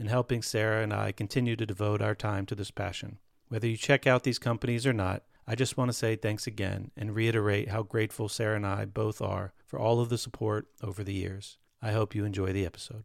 and helping Sara and I continue to devote our time to this passion. Whether you check out these companies or not, I just want to say thanks again and reiterate how grateful Sara and I both are for all of the support over the years. I hope you enjoy the episode.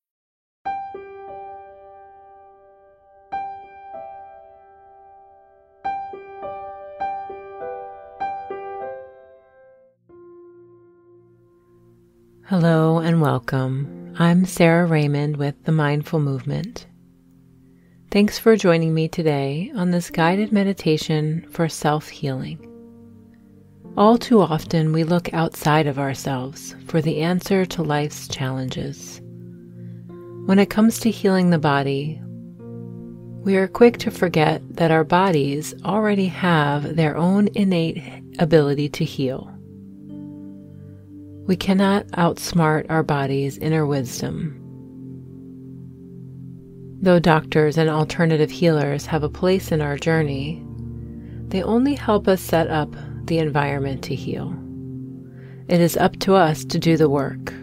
Hello and welcome. I'm Sara Raymond with the Mindful Movement. Thanks for joining me today on this guided meditation for self healing. All too often, we look outside of ourselves for the answer to life's challenges. When it comes to healing the body, we are quick to forget that our bodies already have their own innate ability to heal. We cannot outsmart our body's inner wisdom. Though doctors and alternative healers have a place in our journey, they only help us set up the environment to heal. It is up to us to do the work.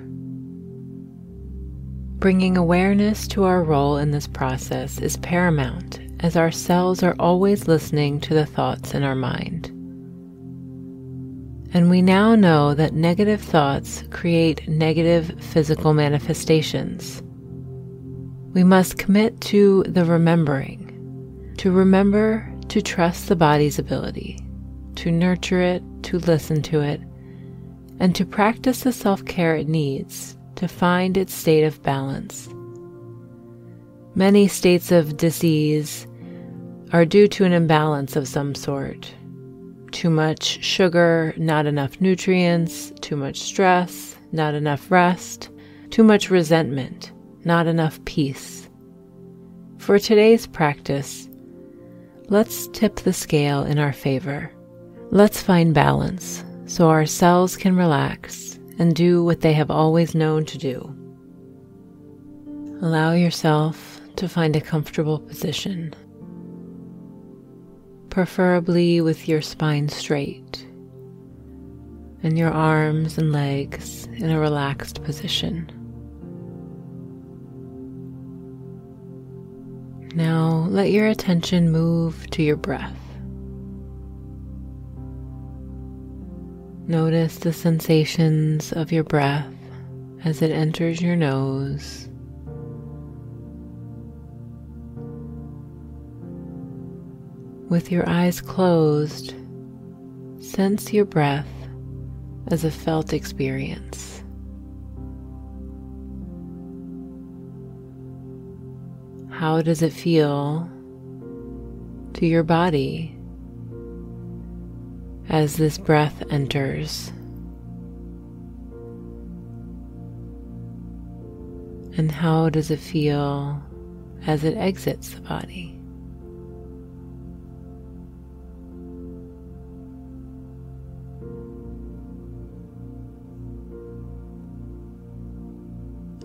Bringing awareness to our role in this process is paramount as our cells are always listening to the thoughts in our mind. And we now know that negative thoughts create negative physical manifestations. We must commit to the remembering, to remember to trust the body's ability, to nurture it, to listen to it, and to practice the self care it needs to find its state of balance. Many states of disease are due to an imbalance of some sort too much sugar, not enough nutrients, too much stress, not enough rest, too much resentment, not enough peace. For today's practice, let's tip the scale in our favor. Let's find balance so our cells can relax and do what they have always known to do. Allow yourself to find a comfortable position preferably with your spine straight and your arms and legs in a relaxed position. Now let your attention move to your breath. Notice the sensations of your breath as it enters your nose With your eyes closed, sense your breath as a felt experience. How does it feel to your body as this breath enters? And how does it feel as it exits the body?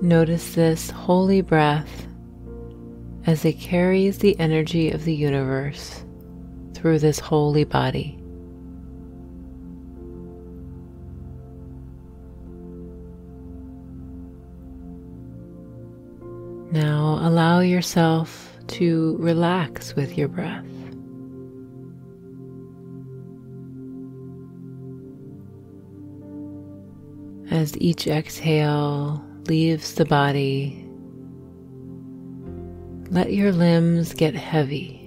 Notice this holy breath as it carries the energy of the universe through this holy body. Now allow yourself to relax with your breath. As each exhale leaves the body, let your limbs get heavy.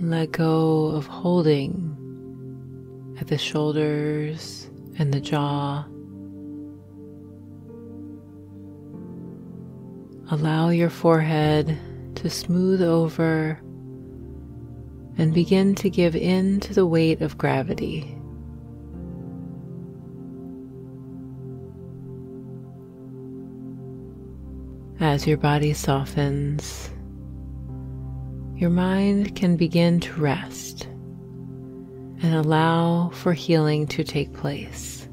Let go of holding at the shoulders and the jaw. Allow your forehead to smooth over and begin to give in to the weight of gravity. As your body softens, your mind can begin to rest and allow for healing to take place.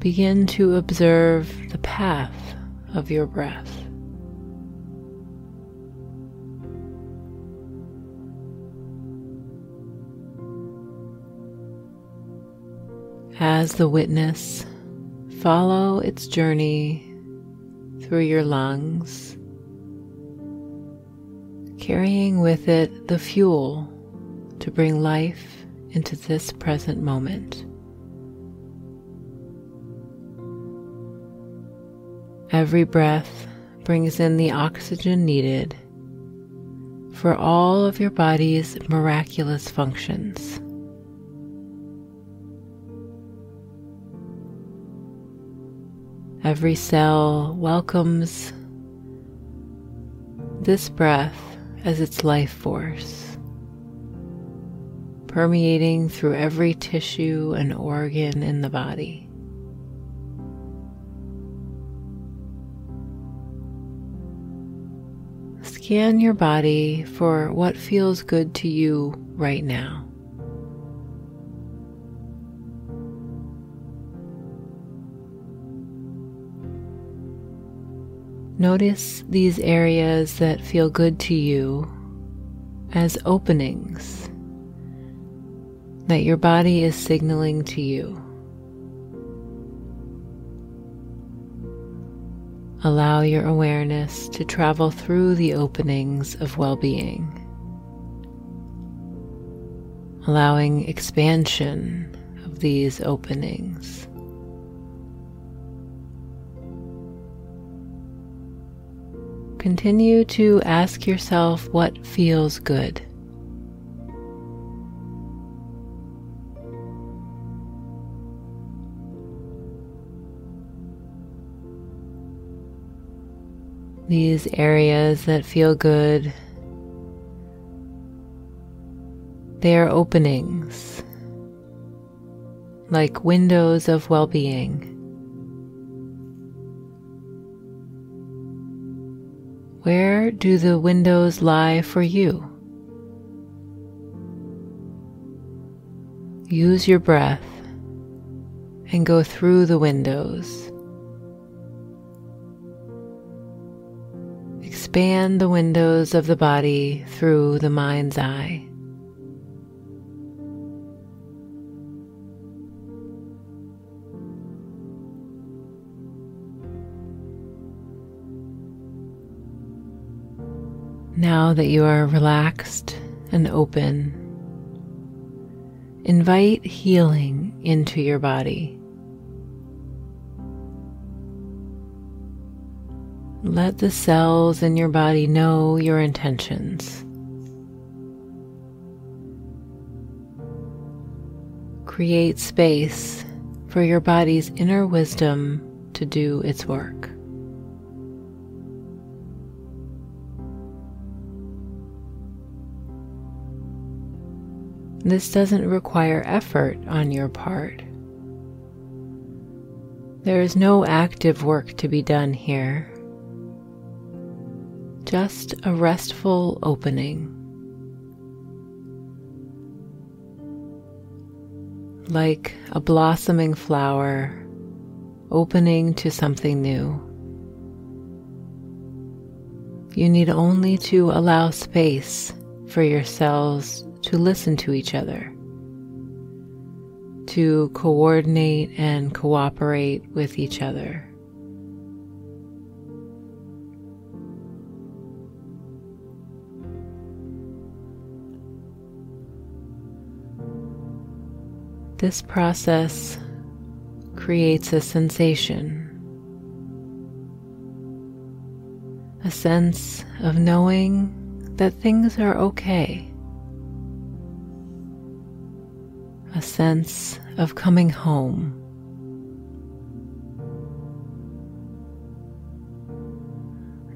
Begin to observe the path of your breath. As the witness, follow its journey through your lungs, carrying with it the fuel to bring life into this present moment. Every breath brings in the oxygen needed for all of your body's miraculous functions. Every cell welcomes this breath as its life force, permeating through every tissue and organ in the body. Scan your body for what feels good to you right now. Notice these areas that feel good to you as openings that your body is signaling to you. Allow your awareness to travel through the openings of well being, allowing expansion of these openings. Continue to ask yourself what feels good. These areas that feel good, they are openings, like windows of well being. Where do the windows lie for you? Use your breath and go through the windows. Expand the windows of the body through the mind's eye. Now that you are relaxed and open, invite healing into your body. Let the cells in your body know your intentions. Create space for your body's inner wisdom to do its work. This doesn't require effort on your part. There is no active work to be done here. just a restful opening. Like a blossoming flower opening to something new. You need only to allow space for yourselves to listen to each other, to coordinate and cooperate with each other. This process creates a sensation, a sense of knowing that things are okay, a sense of coming home.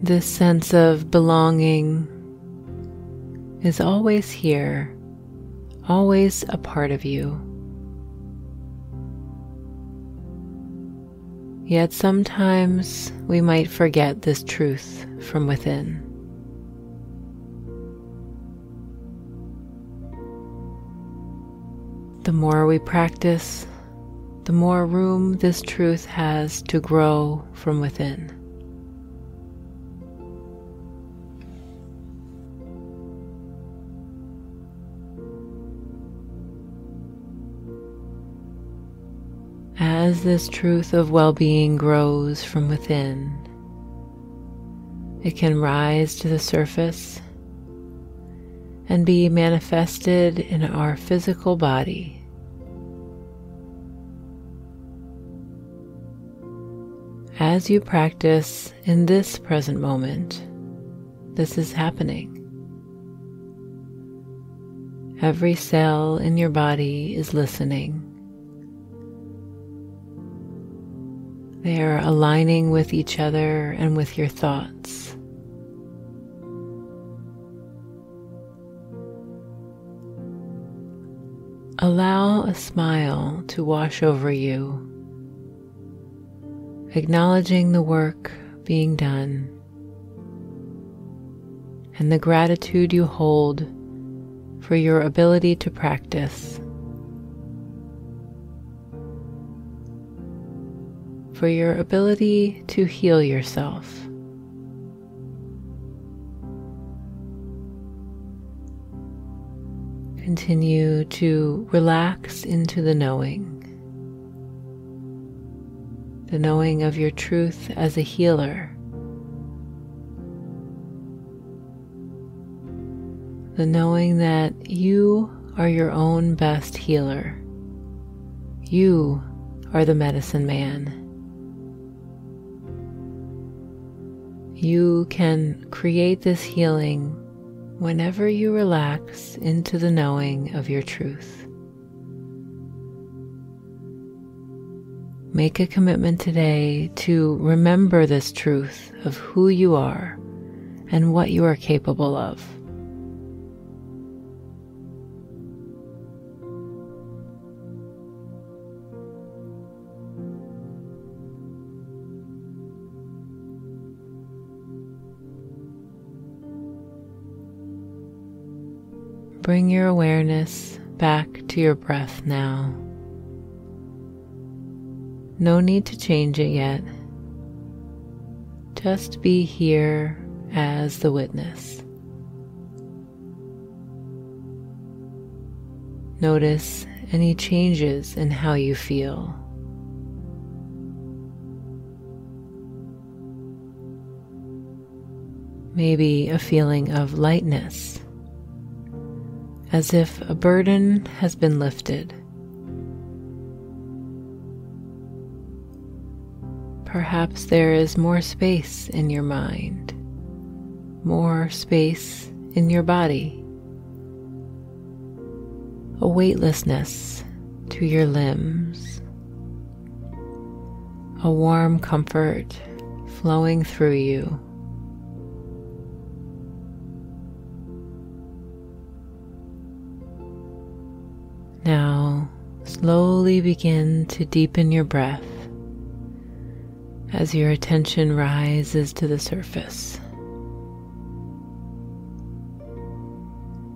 This sense of belonging is always here, always a part of you. Yet sometimes we might forget this truth from within. The more we practice, the more room this truth has to grow from within. As this truth of well being grows from within, it can rise to the surface and be manifested in our physical body. As you practice in this present moment, this is happening. Every cell in your body is listening. They are aligning with each other and with your thoughts. Allow a smile to wash over you, acknowledging the work being done and the gratitude you hold for your ability to practice. for your ability to heal yourself. Continue to relax into the knowing, the knowing of your truth as a healer. The knowing that you are your own best healer. You are the medicine man. You can create this healing whenever you relax into the knowing of your truth. Make a commitment today to remember this truth of who you are and what you are capable of. Bring your awareness back to your breath now. No need to change it yet. Just be here as the witness. Notice any changes in how you feel. Maybe a feeling of lightness as if a burden has been lifted. Perhaps there is more space in your mind, more space in your body, a weightlessness to your limbs, a warm comfort flowing through you. Slowly begin to deepen your breath as your attention rises to the surface.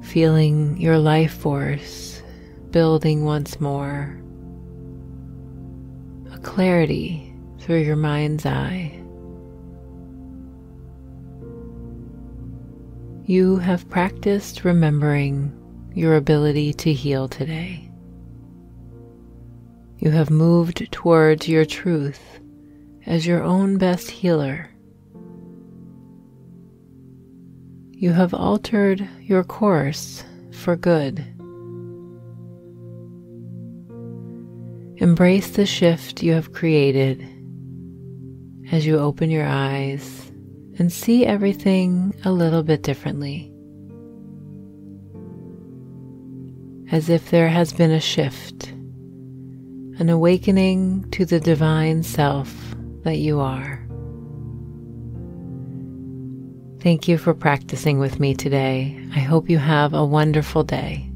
feeling your life force building once more, a clarity through your mind's eye. You have practiced remembering your ability to heal today. You have moved towards your truth as your own best healer. You have altered your course for good. Embrace the shift you have created as you open your eyes and see everything a little bit differently. As if there has been a shift, an awakening to the divine self that you are. Thank you for practicing with me today. I hope you have a wonderful day.